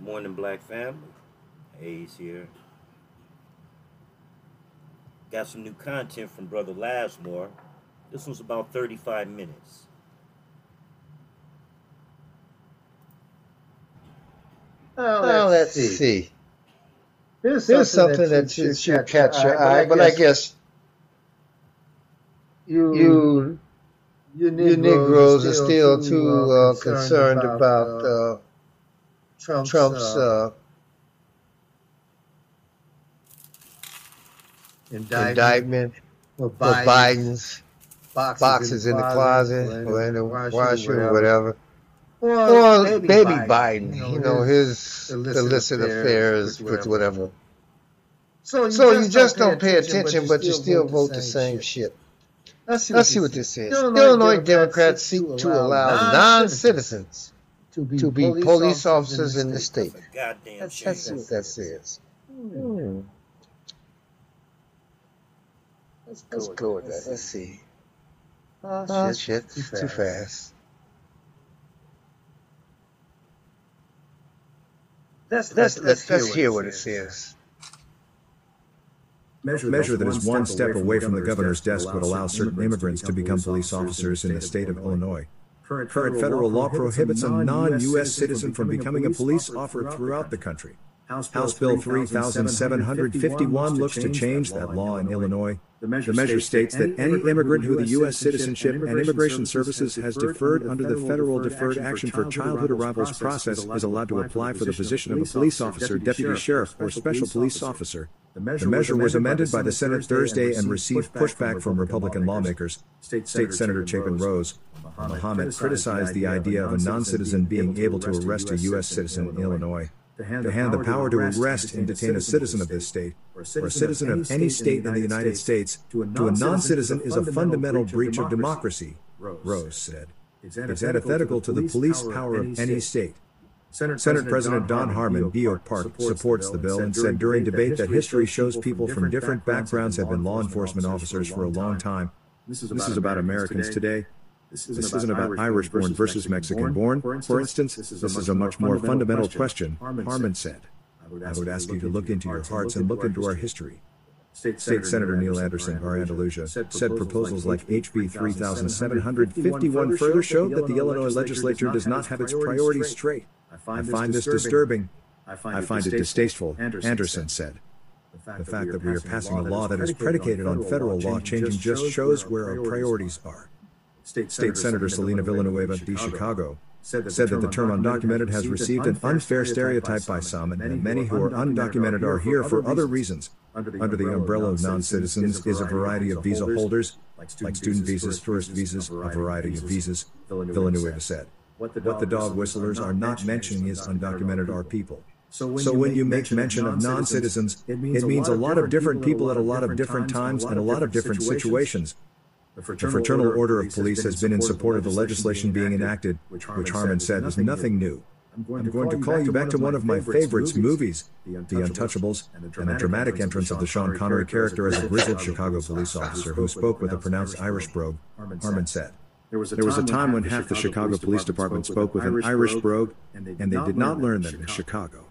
Morning, Black family. A's here. Got some new content from Brother Lazmor. This one's about 35 minutes. Oh, Well, let's let's see. see. There's There's something that should, should catch your eye, but I guess you, you you you Negroes are still too uh, concerned about uh, Trump's, Trump's uh, indictment, indictment for Biden's Biden's boxes, boxes in the closet or in the washroom or whatever. Or, Or baby, baby Biden, Biden, you know, his illicit illicit affairs with whatever. So you, So you just don't pay attention, but you still vote the same shit. Let's see, Let's see what this says. Illinois Illinois Democrats Democrats seek to allow allow non-citizens non-citizens to be police officers in the state. Goddamn That's, shame. that's what that says. Hmm. Let's Let's go go with with that. that. Let's see. Oh, Oh, shit. shit. Too Too fast. fast. Let's, Let's, let's, let's hear what it says. measure that is one step away from the governor's desk would allow certain immigrants to become police officers in the state of Illinois. Current federal law prohibits a non-U.S. citizen from becoming a police officer throughout the country. House Bill 3751 looks to change that law in Illinois. The measure states that any immigrant who the U.S. Citizenship and Immigration Services has deferred under the Federal Deferred Action for Childhood Arrivals process is allowed to apply for the position of a police officer, deputy sheriff, or special police officer. The measure was amended by the Senate Thursday and received pushback from Republican lawmakers. State Senator Chapin Rose Mahomet criticized the idea of a non-citizen being able to arrest a U.S. citizen in Illinois. To hand the power to arrest and detain a citizen of this state, or a citizen of any state in the United States, to a non-citizen is a fundamental breach of democracy, Rose said. It's antithetical to the police power of any state. Senate President Don Harmon, B. Oak Park, supports the bill and said during debate that history shows people from different backgrounds have been law enforcement officers for a long time. This is about Americans today. This isn't about Irish born versus Mexican born. For instance, this is a much more fundamental question, Harmon said. I would ask you to look into your hearts and look into our history. State Senator Neil Anderson, of Andalusia, said proposals like HB 3751 further showed that the Illinois legislature does not have its priorities straight. I find this disturbing. I find it distasteful, Anderson said. The fact that we are passing a law that is predicated on federal law changing just shows where our priorities are. State Senator Celina Villanueva, D. Chicago, said that the term undocumented has received an unfair stereotype by some, and that many who are undocumented are here for other reasons. Under the umbrella of non-citizens is a variety of visa holders, like student visas, tourist visas, a variety of visas, Villanueva said. What the dog whistlers are not mentioning is undocumented are people. So when you make mention of non-citizens, it means a lot of different people at a lot of different times and a lot of different situations. The Fraternal Order of Police has been in support of the legislation being enacted, which Harmon said is nothing new. I'm going to call you back to one of my favorites movies, The Untouchables, and the dramatic entrance of the Sean Connery character as a grizzled Chicago police officer who spoke with a pronounced Irish brogue, Harmon said. There was a time when half the Chicago Police Department spoke with an Irish brogue, and they did not learn that in Chicago.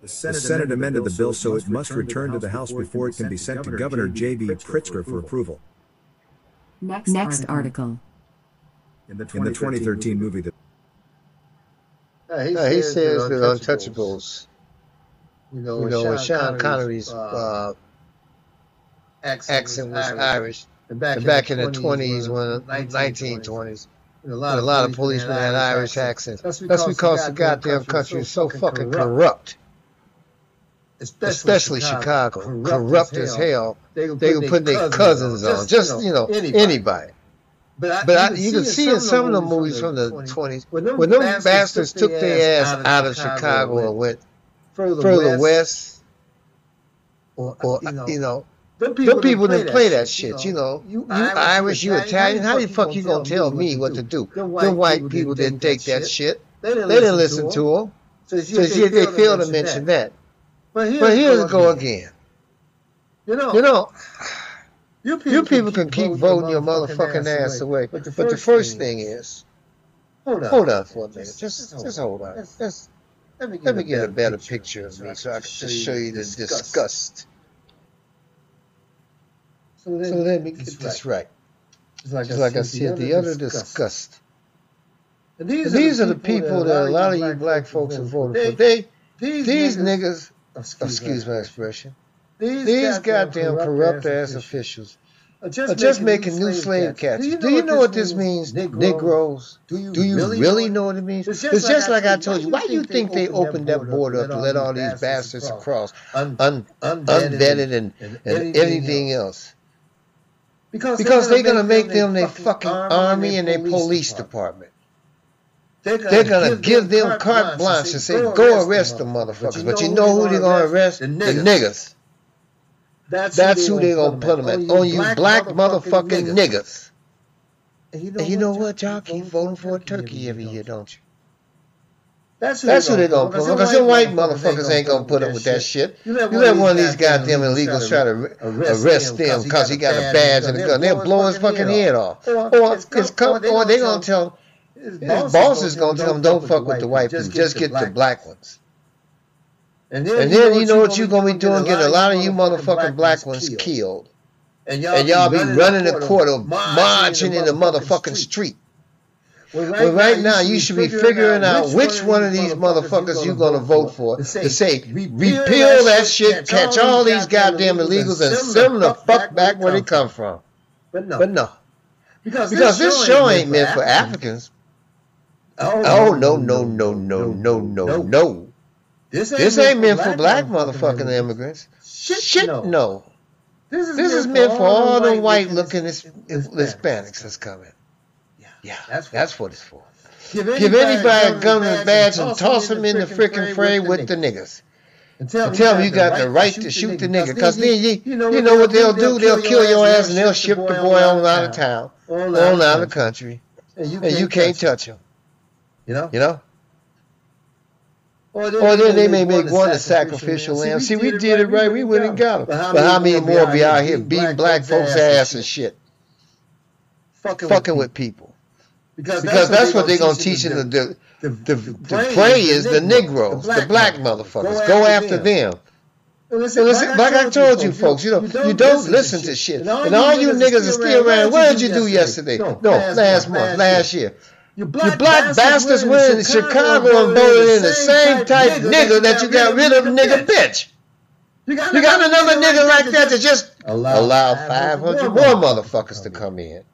The Senate amended the bill so it must return to the House before it can be sent to Governor J.B. Pritzker for approval. Next, Next article. In the 2013 movie, The Uh, he, Uh, he says, says that that Untouchables, Untouchables, you know, you know, when Sean Connery's Connery's uh, uh, accent, accent was Irish. Irish, And back, and back in the 20s, when when 1920s, a a lot of policemen had Irish accents. That's That's because the goddamn country is so fucking corrupt, especially Chicago. Corrupt as hell. They They can put their cousins on, just, you know, anybody. But, I, But I, you can see in some of the movies from the 20s, when them, when them bastards took their ass out of Chicago and went further, further west, or, or, you know, you know, them them people didn't play that shit, you know. You Irish, you Italian, how the fuck you gonna tell me what to do? Them The white people didn't take that shit. They didn't, listen to them. So they failed to mention that. But But here's go again. You know, You know, you people, you people can keep voting your motherfucking ass away. But the But the first thing is, hold on, hold on for a minute. Just, just hold on. Let's, Let me get, Let me get a better picture of me so I can just show you the disgust. So let, So let me get this right. Just like, Just like I said, the other disgust. And These, these are the people that a lot of you black folks are voting for. They, These, these niggas, niggas, excuse my expression, These, these goddamn corrupt ass officials are are just making new slave catchers. Do you know what this means, Negroes? Do you, Do you really know what it means? It's It's just just like like I I told you. Why do you think they opened that border up to let all these bastards across, Un- un, unvetted and, and and anything else? Because, Because they're gonna make them their fucking army and their police department. They're They're gonna give them carte blanche and say, go arrest the motherfuckers. But you know who they're gonna arrest? The niggas. That's who they're gonna put them at. On you black motherfucking niggas. And you know what? Y'all keep voting for a turkey every year, don't you? That's That's who they're gonna put on. Because them white motherfuckers ain't gonna put up with that shit. You let one of these goddamn illegals try to arrest them because he got a badge and a gun. They'll blow his fucking head off. Or it's come, or they gonna tell his boss is gonna tell him don't fuck with the white people, just get the black ones. And And then you know what you're gonna be doing? Get a lot of you motherfucking black ones killed. And And y'all be running the court or marching in the motherfucking street. Well, right now, you should be figuring out which one of these motherfuckers you're going to vote for to say, repeal that shit, catch all these goddamn illegals, and send them the fuck back where they come from. But no. But no, no, because because this show ain't meant for Africans. Oh, no, no, no, no, no, no, no. This ain't meant for black motherfucking immigrants. Shit, no. This is this meant for all the white looking Hispanics that's coming. Yeah, that's what it's for. Give anybody a gun and a badge and toss them in the freaking fray with the niggas. And And tell them you got the right to shoot the nigga. Because then you, you know what they'll do? They'll kill your ass and they'll ship the boy on out of town, on out of the country. and And you can't touch him, You know? you know? Or Or then they may make one a sacrificial lamb. See, we did it right. We went and got him. But how many more be out here beating black folks' ass and shit? Fucking with people. Because that's what they're going to teach them. The, the, the, the play is the Negroes, the black motherfuckers. Go after them. And listen, like I told you folks, you know, you don't listen to shit. And all you niggas are still around. What did you do yesterday? No, last month, last year. You black bastards went in Chicago and voted in the same type nigga that you got rid of, nigga bitch. You got another nigga like that to just allow 500 more motherfuckers to come in.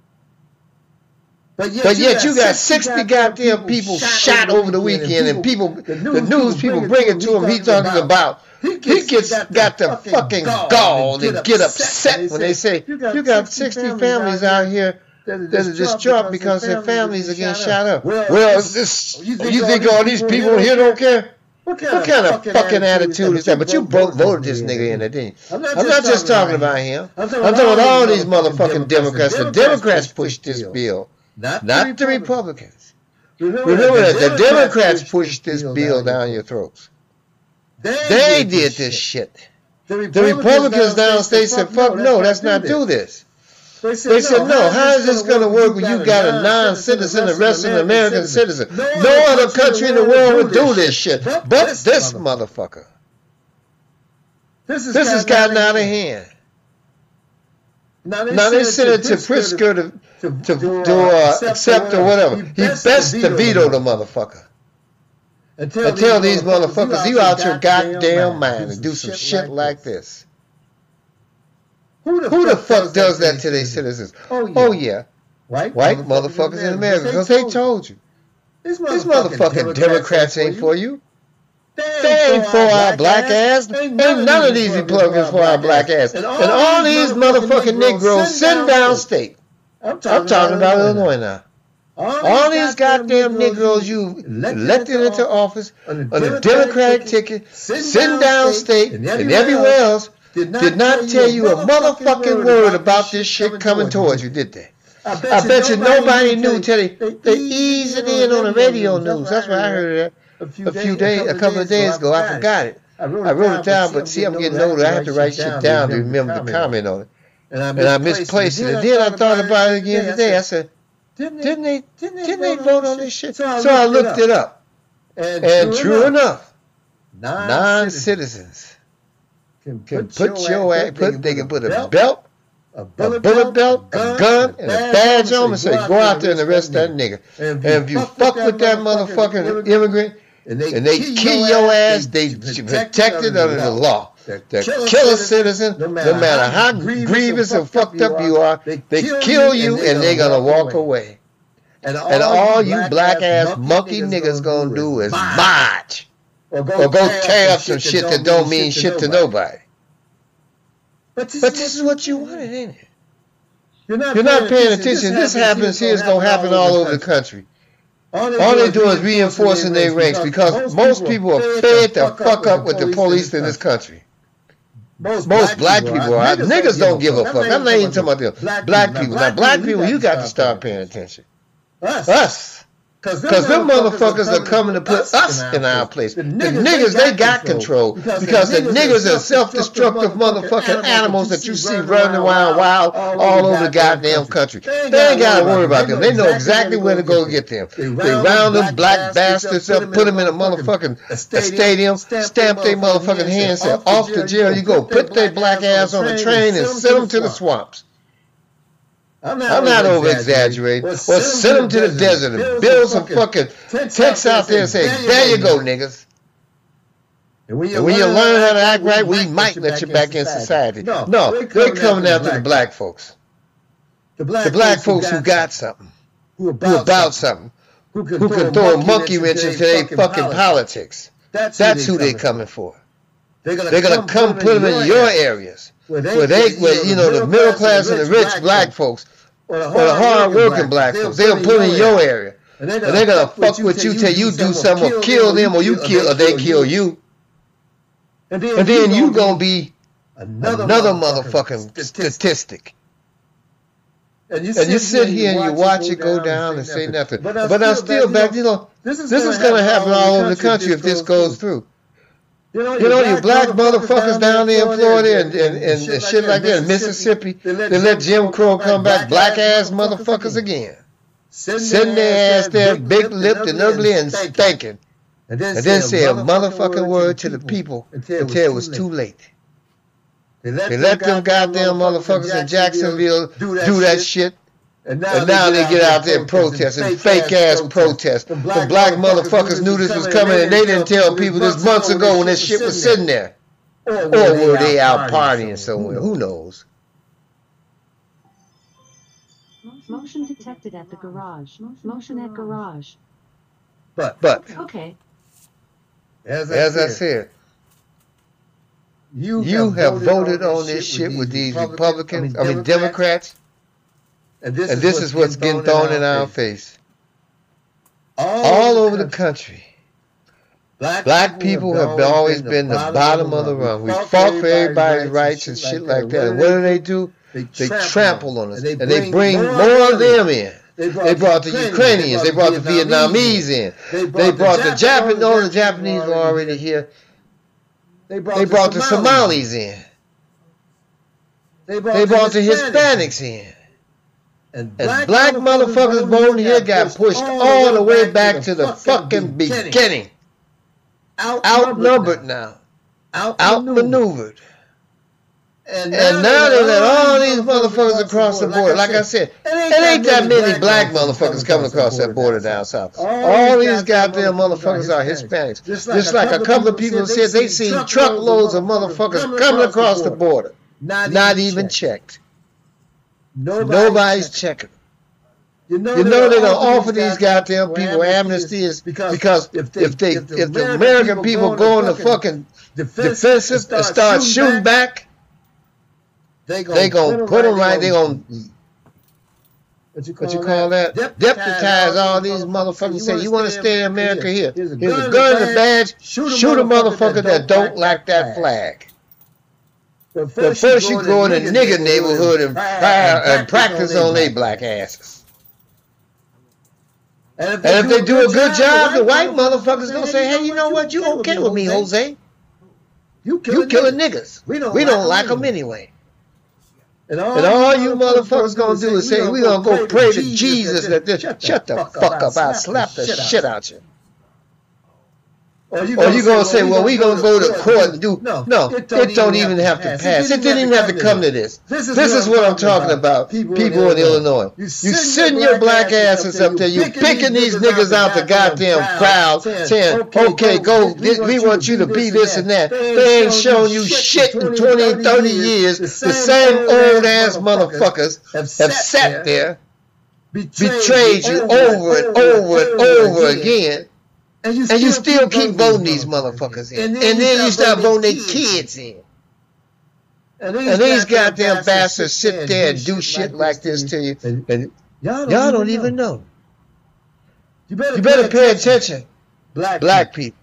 But yet you got 60 goddamn people shot over the weekend and people, the news people bring it to him, he talking about, he gets got the fucking gall to get upset when they say, you got 60 families out here that are distraught because their families are getting shot up. Well, this, oh, you think all these people here don't care? What kind of fucking attitude is that? But you both voted this nigga in, didn't you? I'm not just talking about him. I'm talking about all these motherfucking Democrats. The Democrats pushed this bill, not the Republicans. Remember that the Democrats pushed this bill down your throats. They did this shit. The Republicans downstate said, fuck no, let's not do this. They said, no, how is this going to work when you got a non-citizen arresting an American citizen? No other country in the world would do this shit, but this motherfucker. This has gotten out of hand. Now they sent it to Pritzker to, to, to uh, accept or whatever. He best to veto the motherfucker. And tell these motherfuckers, you out your goddamn mind and do some shit like this. Who the fuck does that to their citizens? Oh yeah, oh, white motherfuckers in America, because they told you. These motherfucking Democrats ain't for you. They ain't for our black ass. Ain't none of these Republicans for our black ass. And all these motherfucking Negroes sitting down state. I'm talking about Illinois now. All these goddamn Negroes you elected into office on a Democratic ticket, sitting down state and everywhere else, did not tell you a motherfucking word about this shit coming towards you, did they? I bet you nobody knew till they, they eased it in on the radio news. That's why I heard it a few days, a couple of days ago. I forgot it. I wrote it down, but see, I'm getting older. I have to write shit down to remember the comment on it. And I misplaced it. And then I thought about it again today. I said, didn't they, didn't they vote on this shit? So I looked it up. And true enough, non-citizens can can put your ass, put they can put a belt, belt, a a bullet bullet belt, a gun, and a badge on and say, go out there and arrest that nigga. And if you fuck with that motherfucking immigrant and and they kill your ass, they protected under the law. They're killer citizen, no matter how grievous and fucked up you are, they kill you and they're gonna walk away. And And all you black ass monkey niggas gonna do is march or or go tear up some shit that don't mean shit to nobody. But But this is what you wanted, ain't it? You're not, You're not paying attention. This happens here, it's gonna happen all over the country. All they do is reinforcing their ranks because most people are fed to fuck up with the police in this country. Most black people are. Niggas don't give a fuck. I'm not even talking about them. Black people. Now, black people, you got to start paying attention. Us. Us. Because Because them motherfuckers are coming to put us in our place. The niggas, they got control. Because the niggas are self-destructive motherfucking animals that you see running around wild all over the goddamn country. They ain't got to worry about them. They know exactly where to go get them. They round them black bastards up, put them in a motherfucking stadium, stamp their motherfucking hands, say, off to jail you go. Put their black ass on a train and send them to the swamps. I'm I'm not over exaggerating. Or send them to the desert and build some fucking tents out there and say, there you go, niggas. And when And when you learn how to act right, we might let you back in society. No, no they're coming after the black folks. The The black folks who got something, who who about something, who can throw a monkey wrench into their fucking politics. That's who they're coming for. They're They're gonna come put them in your areas. Where they, where, you know, the middle class and the rich black folks, or the or the hard working black folks, they'll put in your area. And And they're gonna fuck with you till you do something or kill them or you kill or they kill you. And And then you gonna be another, another motherfucking motherfucking statistic. And you And you sit here and you watch it go down and say nothing. But I'm still back, you know, this is, this is gonna happen all over the country if this goes through. You know, You know, you black motherfuckers down there in Florida and, and, and, and shit like that in Mississippi, they let Jim Crow come back, black ass motherfuckers again. Sitting their ass there, big lipped and ugly and stinking. and And then say a motherfucking word to the people until it was too late. They They let them goddamn motherfuckers in Jacksonville do that shit. And now they get out there and protest and fake ass protest. The black motherfuckers knew this was coming and they didn't tell people this months ago when this shit was sitting there. Or Or were they out partying somewhere? Who knows? Motion detected at the garage. Motion at garage. But But Okay. as as I said, you have voted on this shit with these Republicans, I mean Democrats, and and this is what's getting thrown in our face. All over the country. Black people have always been the bottom of the rung. We fought for everybody's rights and shit like that. And what do they do? They trample on us. And they bring more of them in. They brought the Ukrainians. They brought the Vietnamese in. They brought the Japanese. No, the Japanese were already here. They brought the Somalis in. They brought the Hispanics in. And And black motherfuckers born here got pushed all the way back to the fucking beginning. Outnumbered now. Outmaneuvered. And And now they let all these motherfuckers across the border. Like I said, it ain't that many black motherfuckers coming across that border down south. All these goddamn motherfuckers are Hispanics. Just like a couple of people said they seen truckloads of motherfuckers coming across the border. Not even checked. Nobody's checking. You know, You know they're gonna offer these goddamn people amnesties because if they if the American people go on the fucking defensive and start shooting back, they they gonna put them right. They gonna what you what you call that? Dep- Deputize all these motherfuckers. Say you want to stay in America? Here, here's a gun and a badge. Shoot a motherfucker that don't like that flag. But But first you go in a nigger neighborhood and, and practice on they black asses. And And if they do a good job, the white motherfuckers gonna say, hey, you know what? You okay with me, Jose? You You killing niggas. We don't, We don't like them anyway. And And all you motherfuckers gonna do is say, we gonna go pray to Jesus that this. Shut the fuck up. I'll slap the shit out you. Or you gonna say, well, we gonna go to court and do no? no It don't even have to pass. It didn't even have to come to this. This is what I'm talking about. People in Illinois, you sitting your black asses up there, you picking these niggas out the goddamn crowd, saying, okay, go, we want you to be this and that. They ain't shown you shit in 20, 30 years. The same old ass motherfuckers have sat there, betrayed you over and over and over again. And you, and you still keep voting these motherfuckers in. And then, and then you start voting their kids in. And these, and these goddamn, goddamn bastards sit there and do shit like this to you. And, and y'all, don't, y'all don't even know. know. You better, you better pay attention. Black, black people.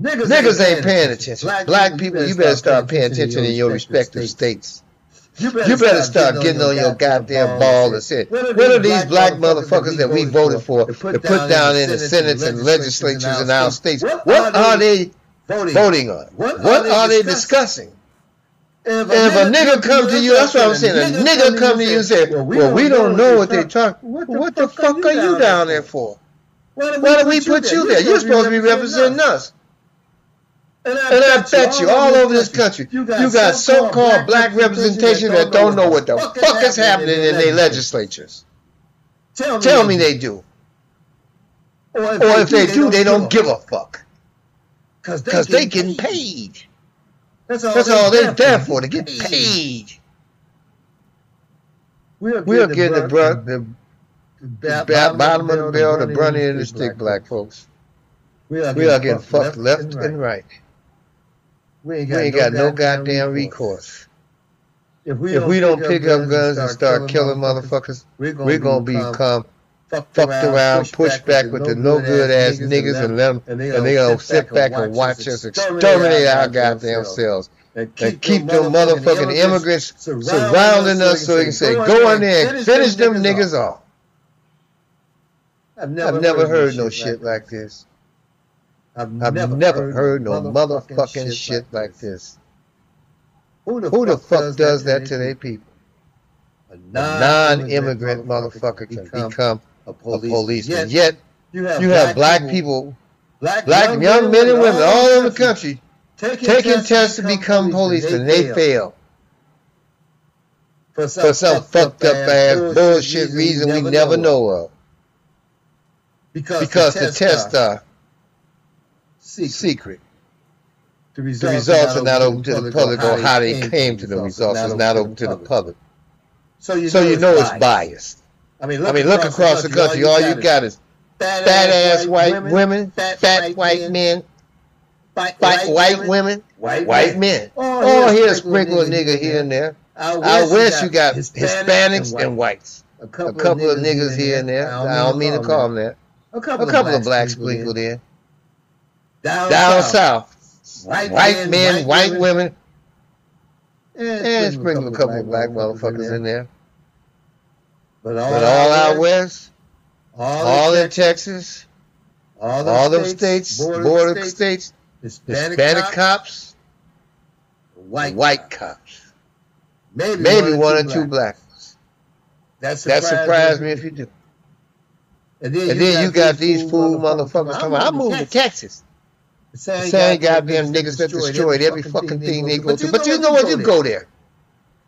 Niggas, Niggas ain't paying attention. Black, black people, you better start paying attention in your respective states. You better, you better start getting on your goddamn ball and say, what are these black motherfuckers that we voted for to put down in the Senates and legislatures in our states? What are they voting on? What are they discussing? If a, if a nigga come to you, that's what I'm saying. A nigga come to you and say, well, we don't know what they talk. What the fuck are you down there for? Why did we put you there? You're supposed to be representing us. And I, and I bet you all over this country, you got, you got so-called black representation that don't know what the fuck is happening in their legislatures. Tell me, Tell me they do. Or if, or if they, they, do, they don't give a fuck. Because they, they getting paid. That's all, That's all they're there for, to get paid. We'll get the, the, the, the bottom of the bell, the brunt end of the stick, black folks. We are getting fucked left and right. We ain't got, we ain't no, got no goddamn recourse. If we, if don't, we don't pick up guns and start killing motherfuckers, we're gonna, we're gonna become fucked around, pushed back with the no good ass niggas and them, and they gonna sit back and watch us exterminate our goddamn selves. And keep them motherfucking immigrants surrounding us so they can say, go in there and finish them niggas off. I've never heard no shit like this. I've, I've never, never, heard, no motherfucking, motherfucking shit, like, like this. Who the, Who the fuck, fuck does that to their people? A non-immigrant motherfucker can become, become a, police. a policeman. Yet, Yet, you have, you have black, black people, black, black young, young men and women all over the country taking, taking tests, tests to become policemen, and they fail. For some, for some fucked up ass bullshit reason we never know of. Because, because the tests are secret. secret. The results, the results are not open to the public, or how they came to the results is not open to the public. So you know, you know it's biased. I mean, look, I mean, look across, the country. All you got is fat ass white women, fat white men, white white women, white men. Oh, here's sprinkle a nigga here and there. Out west, you got Hispanics and whites. A couple of niggas here and there. I don't mean to call them that. A couple of blacks sprinkled in. Down, down south. south. White, white men, men, white, women. And, and sprinkle a couple of black motherfuckers in there. But all, but all out west, all, all in Texas, all them, all states, states, border, border states, states, Hispanic, Hispanic cops, cops, white, white cops. Maybe, Maybe one, or two, black. blacks. That surprised, that surprised me if you do. And then, and you, then got you got these fool motherfuckers talking about, I'm moving to Texas. Same, same goddamn niggas that destroyed every fucking thing they go to. But you know what? You go there.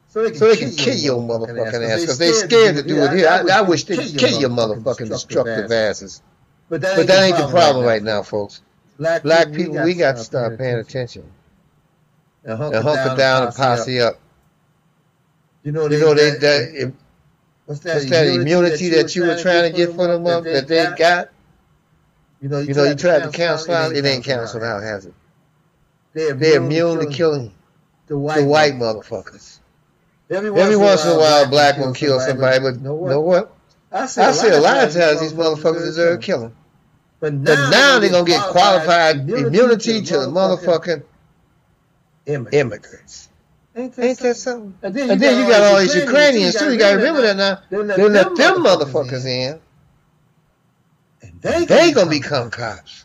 So they can, so they can kill your motherfucking ass because they scared to do it here. I, wish they could kill your motherfucking destructive asses. But that ain't, but that ain't the problem right now, folks. Black, people, we got to start paying attention. And hunker down and posse up. You know, you know they, that, that, what's that immunity that you were trying to get for them up that they got? You know, you, you know, you tried to cancel out, it ain't canceled out, has it? They're immune, They're immune to, killing the white, the white motherfuckers. Every once, Every once in a while, a black will kill somebody, but know what? Know what? I say, I say a lot of times these motherfuckers deserve killing. But now, but now they're going to get qualified immunity to the motherfucking immigrants. Ain't that, Ain't that something? And then you, and then you got, all these Ukrainians, too. You got to remember that now. They let them motherfuckers in. They, they gonna become cops.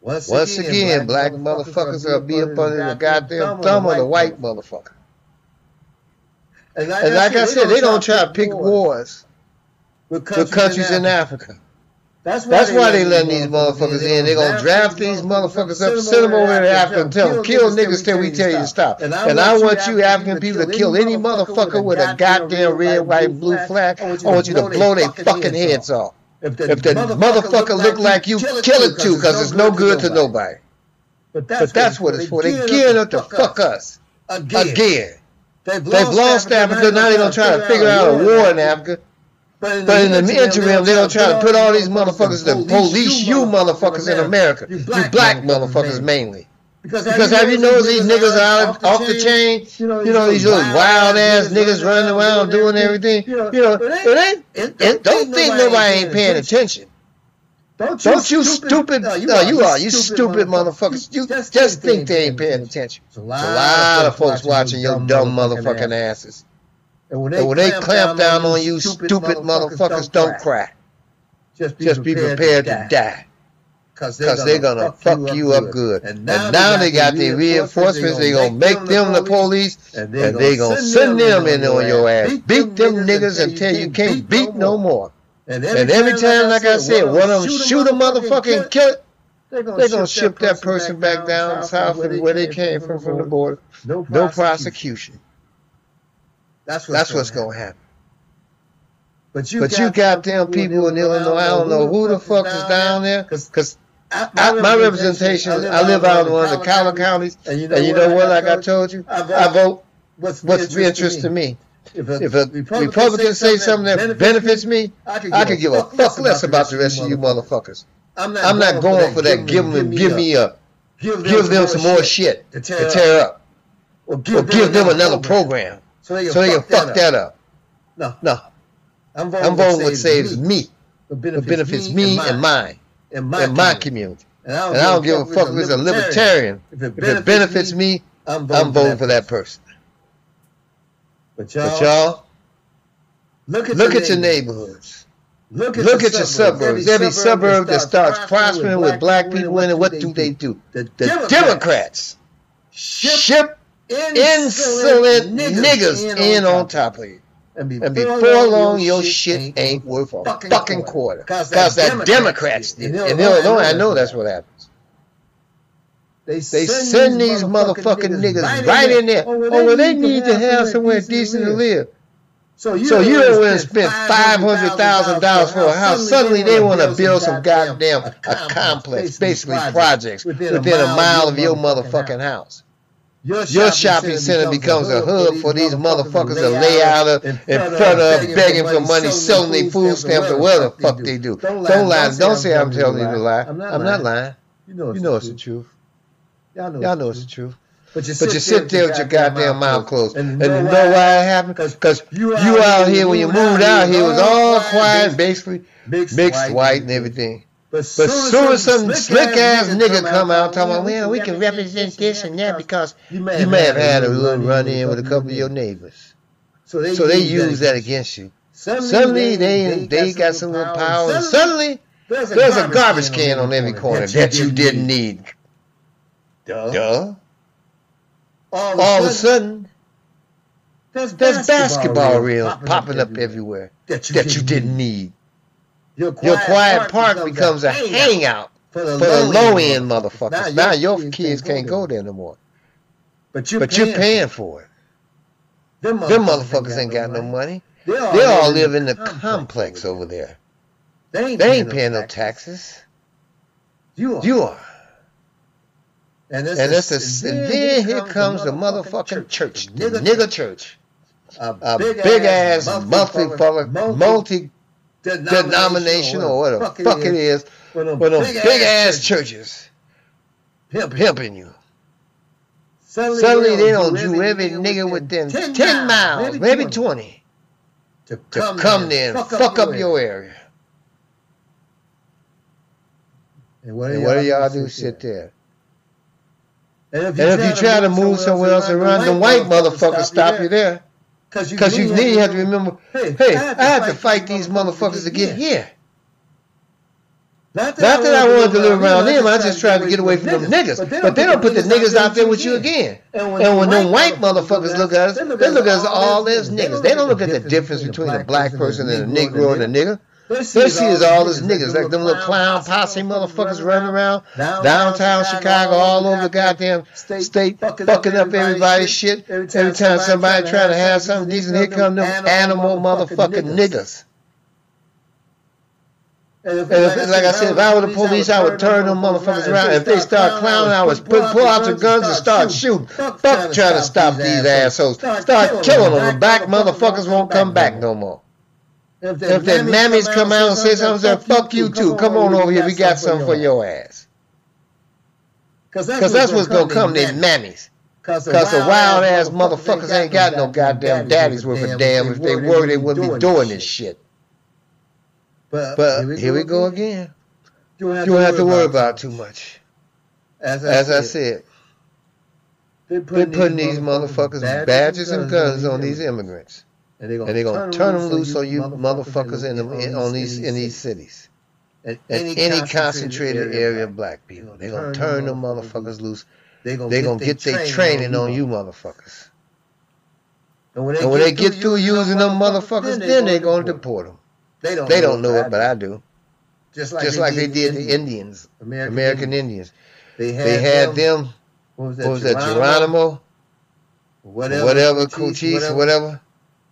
Once, Once again, again, black, motherfuckers will be up under the goddamn thumb of the white motherfucker. And like, and like I, said, they don't try to pick wars with countries, with countries in, Africa. In Africa. That's why, That's why they letting these motherfuckers in. They're gonna draft these motherfuckers up, send them over to Africa, and tell them kill niggas till we tell you to stop. And I want you African people to kill any motherfucker with a goddamn red, white, blue flag. I want you to blow their fucking heads off. If the, motherfucker look like you, kill it too, because it's no good to nobody. But that's what it's for. They gearing up to fuck us again. They've lost Africa. Now they're gonna try to figure out a war in Africa. But in, but in the, the interim, they don't try to put all these motherfuckers to police you motherfuckers in America. You black motherfuckers mainly. Because, because have you noticed these niggas are off, off the chain? You know, you know these little wild ass niggas running around doing everything. You know, it ain't. It, don't think nobody ain't paying attention. Don't you, don't you stupid? No, you, no, you are. You stupid motherfuckers. You just think they ain't paying attention. There's a lot of folks watching your dumb motherfucking asses. And when they, and when they clamp, down, down on you, stupid, stupid motherfuckers, motherfuckers, don't cry. Just be, Just be prepared, prepared, to die. Because they're, going to fuck you up good. And now, and now they got the reinforcements. They're going to make them the police. And they're going to send them in on your ass. Beat them niggas until you can't beat no more. And every time, like I said, one of them shoot a kill it. They're gonna, to ship that person back down south where they came from, from the border. No prosecution. That's what's, That's what's going to happen. But you, but you goddamn people in Illinois, I don't know who the fuck is down there, because my, my representation, I live out in one of the Collar counties, and you know, and you know what, like I told you, I vote what's what's of interest to me. If a, if a Republican, Republican say something that benefits me, I could give, I could give a fuck less about the rest of you motherfuckers. I'm not, I'm not going for that. Give them, give me up. Give them some more shit to tear up, or give them another program. So they can, fuck, that, up. No. No. I'm voting, what saves me. What benefits me and mine. And my, and my community. And I don't, and I don't give a fuck if it's a libertarian. If it benefits, if it benefits me, me, I'm voting, I'm voting for, that for that person. But y'all, but y'all look at, look your, at your neighborhoods. Look at, look at your suburbs. Every, suburb that starts prospering with black people in it, what do they do? The Democrats ship insolent, niggas, niggas in, on top of you. And before, and before long, your shit ain't worth a fucking, fucking quarter. Because that Democrats did. In Illinois, I know that's what happens. They send, they send these motherfucking niggas, niggas right in there. Oh, oh well, they, need to have somewhere decent to live. So you, so you don't want to spend five hundred thousand dollars for a house. Suddenly they want to build some goddamn a complex, basically projects within a mile of your motherfucking house. Your shopping, your shopping center, becomes a hub for these motherfuckers to lay out of, in front of, begging for money, selling their food stamps or whatever the fuck they do. Don't lie. Don't say I'm telling you to lie. I'm not lying. You know it's the truth. Y'all know it's the truth. But you, sit, but you sit there with your goddamn mouth closed. And you know, why it happened? Because you out here, when you moved out here, it was all quiet, basically mixed white and everything. But soon, but soon as some slick ass nigga come out talking about, well, we can represent this and that because you may have, have had a little run in with a couple of your neighbors. So they, so they use that against you. Suddenly, suddenly they, they, got some little power. And suddenly, there's a, there's a garbage can on every corner that you didn't need. Duh. Duh. All, All of a sudden, there's basketball, basketball reels popping up everywhere that you didn't need. Your quiet, your quiet park, park becomes, becomes a hangout for the, for the low end motherfuckers. Now, now your, kids, kids can't go there no more. But you're, but paying, you're paying for it. Them motherfuckers, Them motherfuckers ain't got no money. They all, they all live in the complex over there. They ain't, they ain't paying, no taxes. You are. You are. And, and, this is, and then here comes the motherfucking church, the nigga church. A big ass, monthly, multi denominational or what the fuck it is, with them big, big ass churches. pimping, pimping you. Suddenly, Suddenly they don't do every nigga within 10, 10 miles, maybe 20, 20 to come, to come there. and fuck, fuck up, up your area. And what do y'all, y'all do? Sit there. And if you, and if you try to move somewhere else around, the white motherfuckers stop you there. Because you, you, you have to remember, hey, hey I have to, I have to fight these motherfuckers to get here. Not that, Not that I, wanted to live around them, I just tried to get away from them niggas. But they don't, but they don't put the niggas out there with you again. And when, and when them white motherfuckers look at us, they look at us all as niggas. They don't look at the difference between a black person and a negro and a nigga. See is all those niggas, like them little clown posse motherfuckers running around downtown Chicago, all over the goddamn state, fucking up everybody's shit. Every time somebody trying to have something decent, here come them animal motherfucking niggas. And if, like I said, if I were the police, I would turn them motherfuckers around. If they start clowning, I would pull, pull out the guns and start shooting. Fuck trying to stop these assholes. Start killing them. The black motherfuckers won't come back no more. If, if their mammies come out and say something, say, fuck you too. Come on over here. We got something for your ass. Because that's what's going to come, these mammies. Because the wild ass motherfuckers ain't got no goddamn daddies worth a damn. If they were, they wouldn't be doing this shit. But, but here, we go again. You don't have, you don't to, have to worry about, about too much. As I, As said, I said, they're putting, they're putting these, motherfuckers badges, badges and guns on these immigrants. And they're they gonna turn, them loose on you motherfuckers in, the, in on these in these cities. At any, any concentrated area of black people, they're gonna turn them motherfuckers loose. They're gonna, they gonna get their training on you motherfuckers. And when they, and when get, they get through using them motherfuckers, then they're gonna deport them. They don't. They don't know it, but I do. Just like, Just they, like did they did the Indians, American, American Indians. They had, they had them, them. What was that? What was that Geronimo? Whatever, whatever, Cochise, whatever.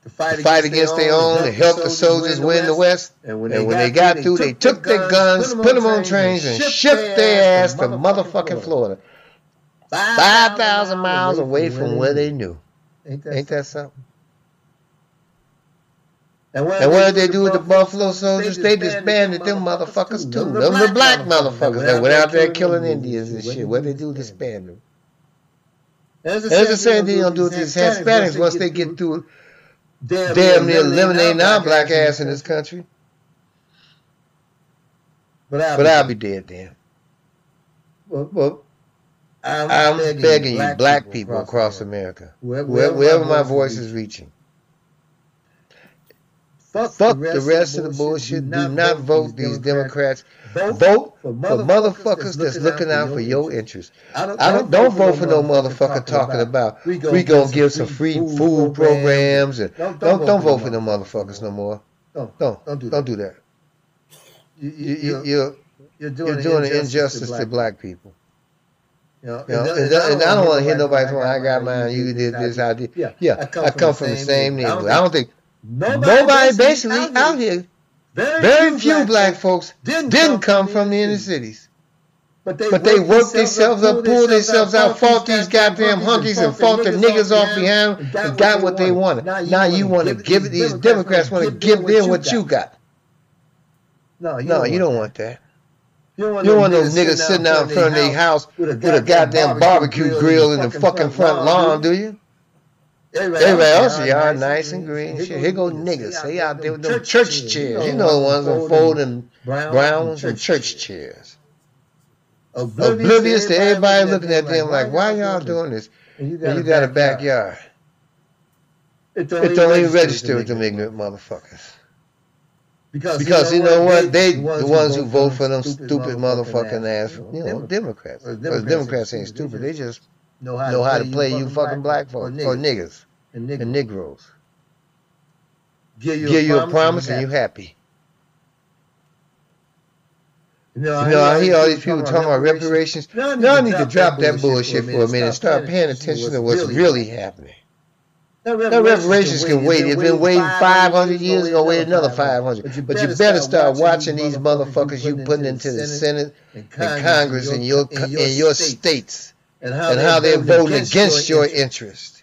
To fight, to fight against, their own, to help the soldiers win the West. And when, and when they, got, through, they took their guns, put them on trains, and shipped their ass to motherfucking Florida. 5,000 miles away from where they knew. Ain't that something? And what, and what did they do with the Buffalo soldiers? They disbanded them motherfuckers too. Them the black motherfuckers that went out there killing Indians and shit. What they do? Disband them. That's the same thing they'll do with these Hispanics once they get through damn, damn near eliminating our black ass in this country. But I'll, but I'll be dead then. Well, well I'm, I'm, begging, begging you, black, people across America, America wherever, wherever, my voice is reaching. Fuck, Fuck the rest, the rest of the bullshit. Do not vote these Democrats. Vote, vote for motherfuckers that's looking out for your interests. I don't, I don't, don't vote for no motherfucker talking about we gonna, gonna give some free food programs and don't don't, don't vote for no motherfuckers no more. Don't don't don't do that. Don't do that. You, you, you, you're, you're doing, you're doing an injustice to black people. You know, you know, and, and, I don't want to hear nobody saying, "I got mine, you did this, I did." Yeah, yeah. I come, I come from, the same neighborhood. I don't think nobody, nobody basically out here very, Very few, few black, folks didn't, didn't come from the inner cities. But they, but they worked themselves up, pulled themselves out, fought these goddamn hunkies and fought the niggas off behind them and got what they wanted. Now you want to give it, these Democrats want to give them what you got. No, you don't want that. You don't want, you want those niggas sitting out in front of their house with a goddamn barbecue grill in the fucking front lawn, do you? Everybody, else, y'all nice and green. Shit, here go niggas. They out there with them church chairs. You know the ones that folding brown ones and church chairs. Oblivious to everybody looking at them like, why y'all doing this? And you got a backyard. It don't even register with them ignorant motherfuckers. Because, because you know what? They the ones who vote for them stupid motherfucking ass, you know, Democrats. Because Democrats ain't stupid. They just know how, know to, how play to play you fucking black folks or niggas, or niggas and, niggas. and Negroes. Give you, Give a, you promise a promise and you happy. You know, you know, I hear all these people talking about reparations. Y'all need, need to drop that bullshit for a minute and start paying attention to what's really happening. That reparations can wait. It's been waiting 500 years, it's going to wait another 500. But you better start watching these motherfuckers you putting into the Senate and Congress in your in your states and how, they're, voting against, your, your interest.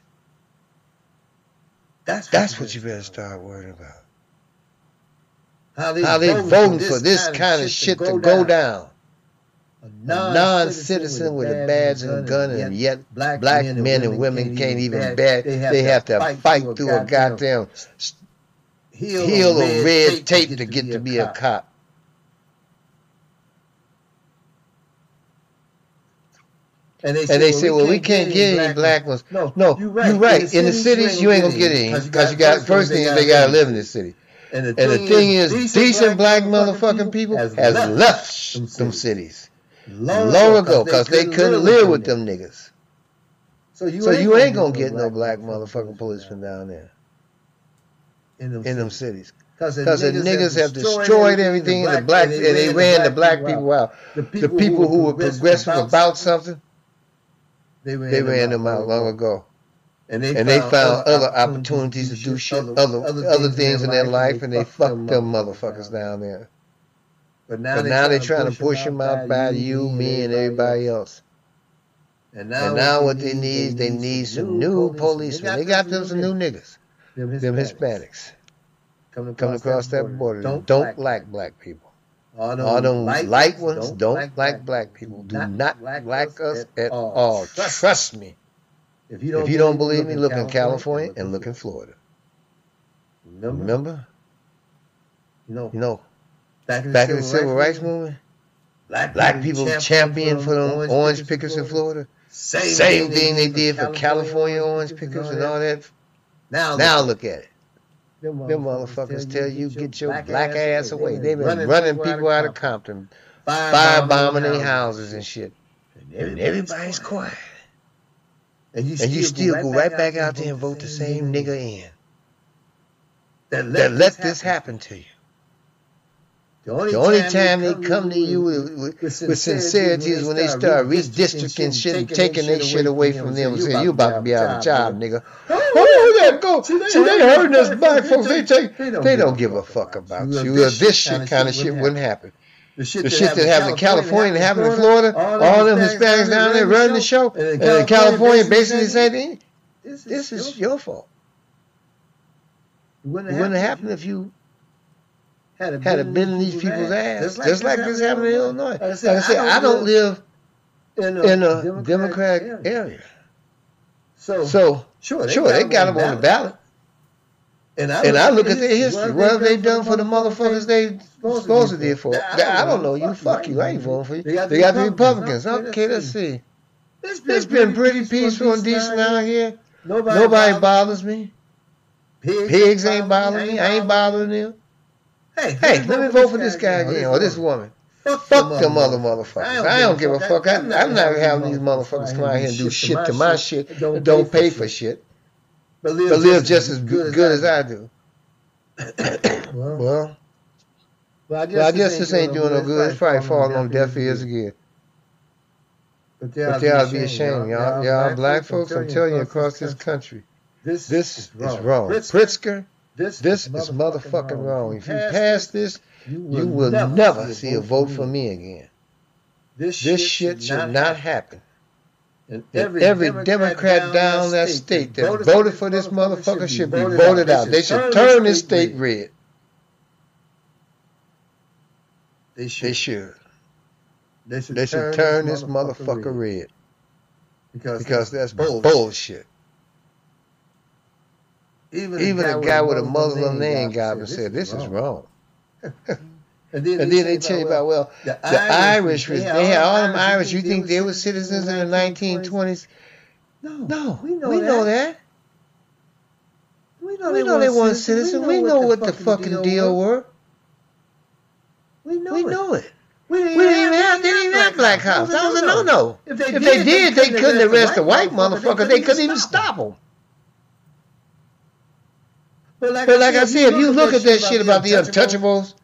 That's what, That's what you better start worrying about. How they, how they voting, voting for this kind of shit to go, down. A non-citizen with a badge and a gun, and yet black, black men and women can't even bad. They have to fight through a goddamn hill of red tape to get to be a cop. And they say, and they well, say, well, we can't, get any black ones. No, no, you're right. You're right. In, the, in the cities, you ain't gonna get any because you got first thing they gotta live in the city. And the, and the thing, is, decent, decent black, black motherfucking people has, has left, left them, them cities long, long ago because they, they couldn't live with them niggas. So you, so ain't, ain't gonna get no black motherfucking policemen down there in them, in them cities because the niggas have destroyed everything, the black and they ran the black people out. The people who were progressive about something, they ran them out long ago. And they, and they found other opportunities to do shit, other other things in their life, and they fucked them motherfuckers down there. But now, but now they're trying to push them out by you, me, and everybody else. And now, and now what they need, they need some new policemen. They got them some new niggas, them Hispanics, coming across that border. Don't like black people. All all them light, light ones don't, don't like black people. Do not like us at all. Trust me. If you don't, if you don't believe me, look in California and look in Florida. Remember? Remember? You know, you know back in the, back civil, in the civil rights, rights movement, black, black people champion for the orange, orange pickers in Florida. Same, Same thing they did for California orange pickers and all that. Now, now look at it. Them motherfuckers, them motherfuckers tell you get your black, black ass away. They've been running, running people out of Compton, firebombing their houses and shit. And everybody's quiet. And you, and you still, go right, back, out there and vote the same nigga in. That let, that let this happen to you. The only, the only time, time they come to you with, with, with sincerity is when they start redistricting shit and taking their shit away from them and saying, you about to be out of job, nigga. Oh, go. See, they hurting us black folks. They take, they don't give a fuck about you. This shit kind of shit wouldn't happen. The shit, the that, shit that happened in California, that happened in Florida, all them Hispanics down there running the show, and in California basically saying, this is your fault. It wouldn't have happened if you had a bit, in these people's ass, just like, just like this happened in Illinois. Like I said, like I, said, I, don't live in a, in a Democratic, Democratic area. area. So, so sure, they sure, got, they got them on the ballot. And I, and I look at their history. What have they done for the motherfuckers they supposed to do for? I don't know. You fuck you. I ain't voting for you. They got the Republicans. Okay, let's see. It's been pretty peaceful and decent out here. Nobody bothers me. Pigs ain't bothering me. I ain't bothering them. Hey, hey, let me vote for this guy again or this woman. Fuck, fuck them other motherfuckers. I don't, I don't give a fuck. I, I'm, I'm not having these motherfuckers come out here and do shit to my shit and don't pay for shit. But live, but live just, as good, good as, I do. well, well, well, I guess, well, I guess this ain't doing no good. It's probably falling on deaf ears again. But they ought to be ashamed, y'all. Y'all black folks, I'm telling you, across this country, this, this is wrong. Pritzker, this, this is motherfucking wrong. If you pass this, you will never see a vote for me again. This shit should not happen. And every, every Democrat, Democrat down that state that voted, voted for this motherfucker should be voted out. They should turn this state red. They should. They should. They should, they should turn this motherfucker red. Because, because that's bullshit. bullshit. Even, Even a guy with a Muslim name got up and said, this is wrong. And then, and then they tell you about, well, the, the Irish, Irish they, had all them Irish. You think they were citizens in the 1920s? No, no, we know, we that. know that. We know, we they, know they weren't citizens. We know, what the fucking deal were. We know, we know it. We didn't, we didn't even have, they didn't even have black House. That was a no-no. If they, if they did, they couldn't arrest the white motherfucker. They couldn't even stop them. But like, I said, if you look at that shit about the untouchables,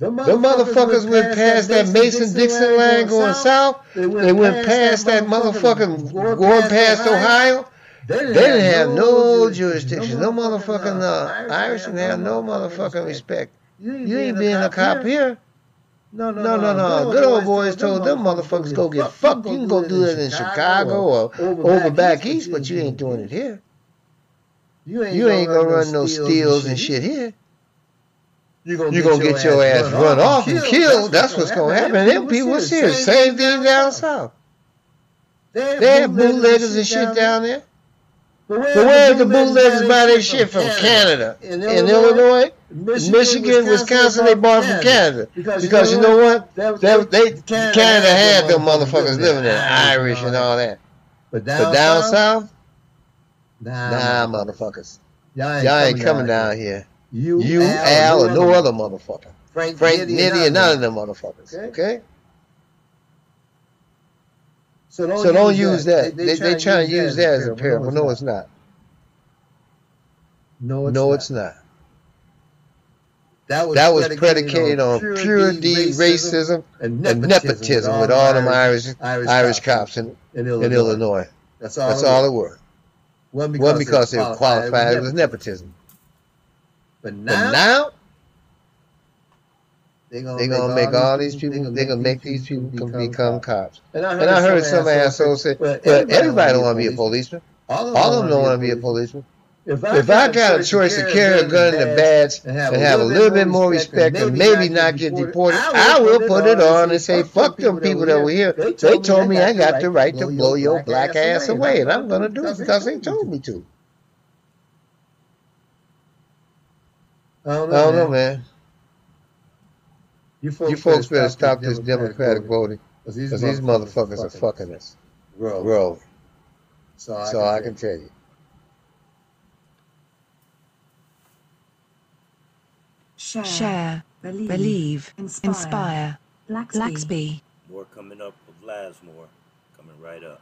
the motherfuckers, went past that Mason Dixon line going south. They went, past that motherfucking going past Ohio. They didn't, have, no jurisdiction. No motherfucking uh, Irish didn't have no motherfucking respect. You ain't being a cop here. No, no, no, no. no. Good old boys told them motherfuckers go get fucked. You can go do that in Chicago or over back east, but you ain't doing it here. You ain't gonna run no steals and shit here you're gonna, you get, gonna your get, your ass, ass run, off and killed. That's what's gonna happen. And them people was here. Same thing down south. They have bootleggers and shit down there. But where's the bootleggers buy their shit from Canada? In Illinois, Michigan, Wisconsin, they bought from Canada. Because you know what? They Canada had them motherfuckers living there, Irish and all that. But down south, nah, motherfuckers. Y'all ain't coming down here. You, you Al, Al, or no other motherfucker. Frank, Frank Nitti, Nitti and none of them motherfuckers. Okay? okay? So don't, so use, don't use that. They, they, they, they trying to use that as a parable. No, it's not. No, it's no, not. It's not. That was predicated on pure D racism and nepotism with all them Irish Irish cops in, in in Illinois. That's all. That's it all was. it was. Wasn't It wasn't because they were qualified, it was nepotism. But But now, now they're gonna, they're gonna make all these people, they're gonna make these people become, become cops. And I And I heard some asshole say, well, well, everybody don't want to be a policeman. All All of them don't want to be a policeman. If If I got a choice to carry a gun and a badge and and have a little bit more respect and maybe not get deported, I will put it on and say, fuck them people that were here. They told me I got the right to blow your black ass away, and I'm gonna do it because they told me to. I don't I know, man. You folks, You better stop this Democratic voting because these motherfuckers are fucking us. Bro, Bro, so I, so I can tell you. Share, believe, inspire. Blacksby. More coming up with Lazmor. Coming right up.